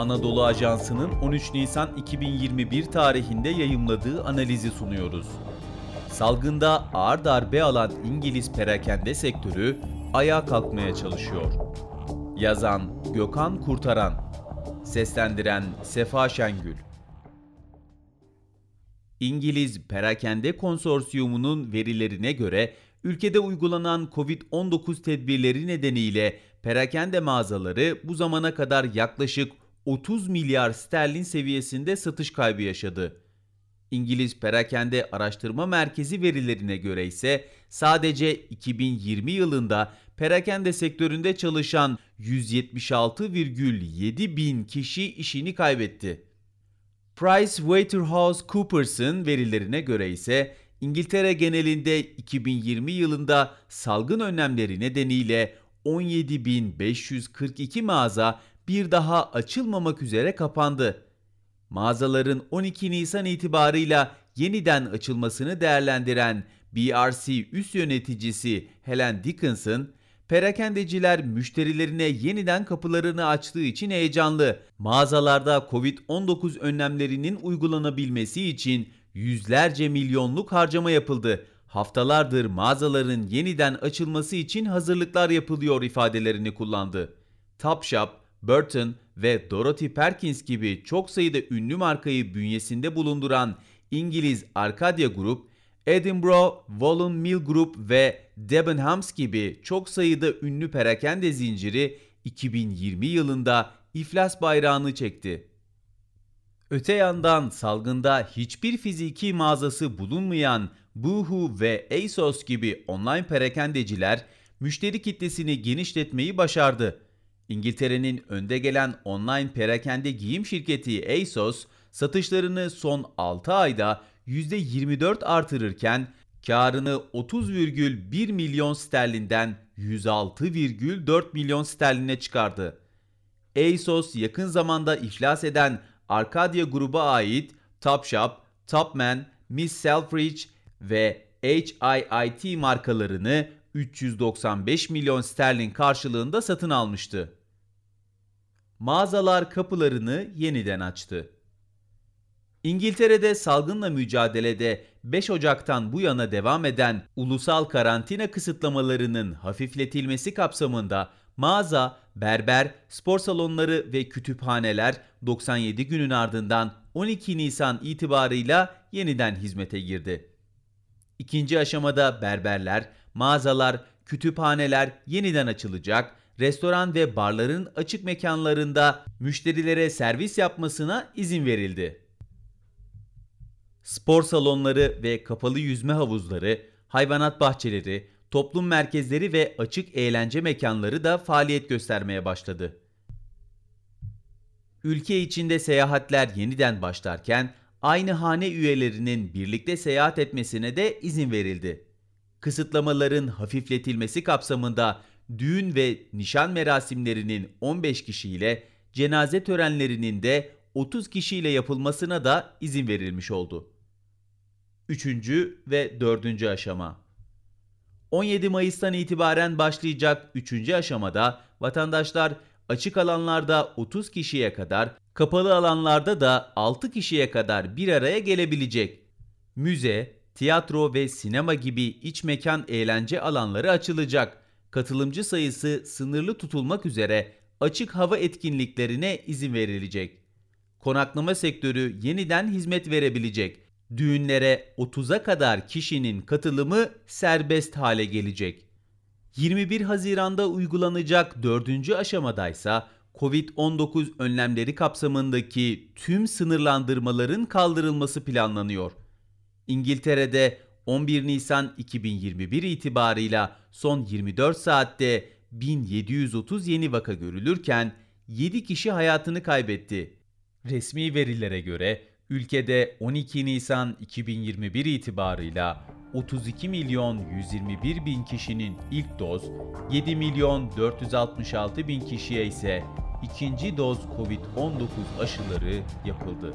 Anadolu Ajansı'nın 13 Nisan 2021 tarihinde yayımladığı analizi sunuyoruz. Salgında ağır darbe alan İngiliz perakende sektörü ayağa kalkmaya çalışıyor. Yazan Gökhan Kurtaran Seslendiren Sefa Şengül İngiliz Perakende Konsorsiyumu'nun verilerine göre ülkede uygulanan Covid-19 tedbirleri nedeniyle perakende mağazaları bu zamana kadar yaklaşık 30 milyar sterlin seviyesinde satış kaybı yaşadı. İngiliz Perakende Araştırma Merkezi verilerine göre ise sadece 2020 yılında perakende sektöründe çalışan 176,7 bin kişi işini kaybetti. PricewaterhouseCoopers'ın verilerine göre ise İngiltere genelinde 2020 yılında salgın önlemleri nedeniyle 17.542 mağaza bir daha açılmamak üzere kapandı. Mağazaların 12 Nisan itibarıyla yeniden açılmasını değerlendiren BRC üst yöneticisi Helen Dickinson, perakendeciler müşterilerine yeniden kapılarını açtığı için heyecanlı. Mağazalarda Covid-19 önlemlerinin uygulanabilmesi için yüzlerce milyonluk harcama yapıldı. Haftalardır mağazaların yeniden açılması için hazırlıklar yapılıyor ifadelerini kullandı. Topshop, Burton ve Dorothy Perkins gibi çok sayıda ünlü markayı bünyesinde bulunduran İngiliz Arcadia Group, Edinburgh Woolen Mill Group ve Debenhams gibi çok sayıda ünlü perakende zinciri 2020 yılında iflas bayrağını çekti. Öte yandan salgında hiçbir fiziki mağazası bulunmayan Boohoo ve ASOS gibi online perakendeciler müşteri kitlesini genişletmeyi başardı. İngiltere'nin önde gelen online perakende giyim şirketi ASOS, satışlarını son 6 ayda %24 artırırken karını 30,1 milyon sterlinden 106,4 milyon sterline çıkardı. ASOS yakın zamanda iflas eden Arcadia gruba ait Topshop, Topman, Miss Selfridge ve HIIT markalarını 395 milyon sterlin karşılığında satın almıştı. Mağazalar kapılarını yeniden açtı. İngiltere'de salgınla mücadelede 5 Ocak'tan bu yana devam eden ulusal karantina kısıtlamalarının hafifletilmesi kapsamında mağaza, berber, spor salonları ve kütüphaneler 97 günün ardından 12 Nisan itibarıyla yeniden hizmete girdi. İkinci aşamada berberler, mağazalar, kütüphaneler yeniden açılacak, restoran ve barların açık mekanlarında müşterilere servis yapmasına izin verildi. Spor salonları ve kapalı yüzme havuzları, hayvanat bahçeleri, toplum merkezleri ve açık eğlence mekanları da faaliyet göstermeye başladı. Ülke içinde seyahatler yeniden başlarken aynı hane üyelerinin birlikte seyahat etmesine de izin verildi. Kısıtlamaların hafifletilmesi kapsamında düğün ve nişan merasimlerinin 15 kişiyle, cenaze törenlerinin de 30 kişiyle yapılmasına da izin verilmiş oldu. 3. ve 4. aşama 17 Mayıs'tan itibaren başlayacak 3. aşamada vatandaşlar açık alanlarda 30 kişiye kadar, kapalı alanlarda da 6 kişiye kadar bir araya gelebilecek. Müze, tiyatro ve sinema gibi iç mekan eğlence alanları açılacak. Katılımcı sayısı sınırlı tutulmak üzere açık hava etkinliklerine izin verilecek. Konaklama sektörü yeniden hizmet verebilecek. Düğünlere 30'a kadar kişinin katılımı serbest hale gelecek. 21 Haziran'da uygulanacak 4. aşamadaysa COVID-19 önlemleri kapsamındaki tüm sınırlandırmaların kaldırılması planlanıyor. İngiltere'de 11 Nisan 2021 itibarıyla son 24 saatte 1730 yeni vaka görülürken 7 kişi hayatını kaybetti. Resmi verilere göre ülkede 12 Nisan 2021 itibarıyla 32 milyon 121 bin kişinin ilk doz, 7 milyon 466 bin kişiye ise ikinci doz COVID-19 aşıları yapıldı.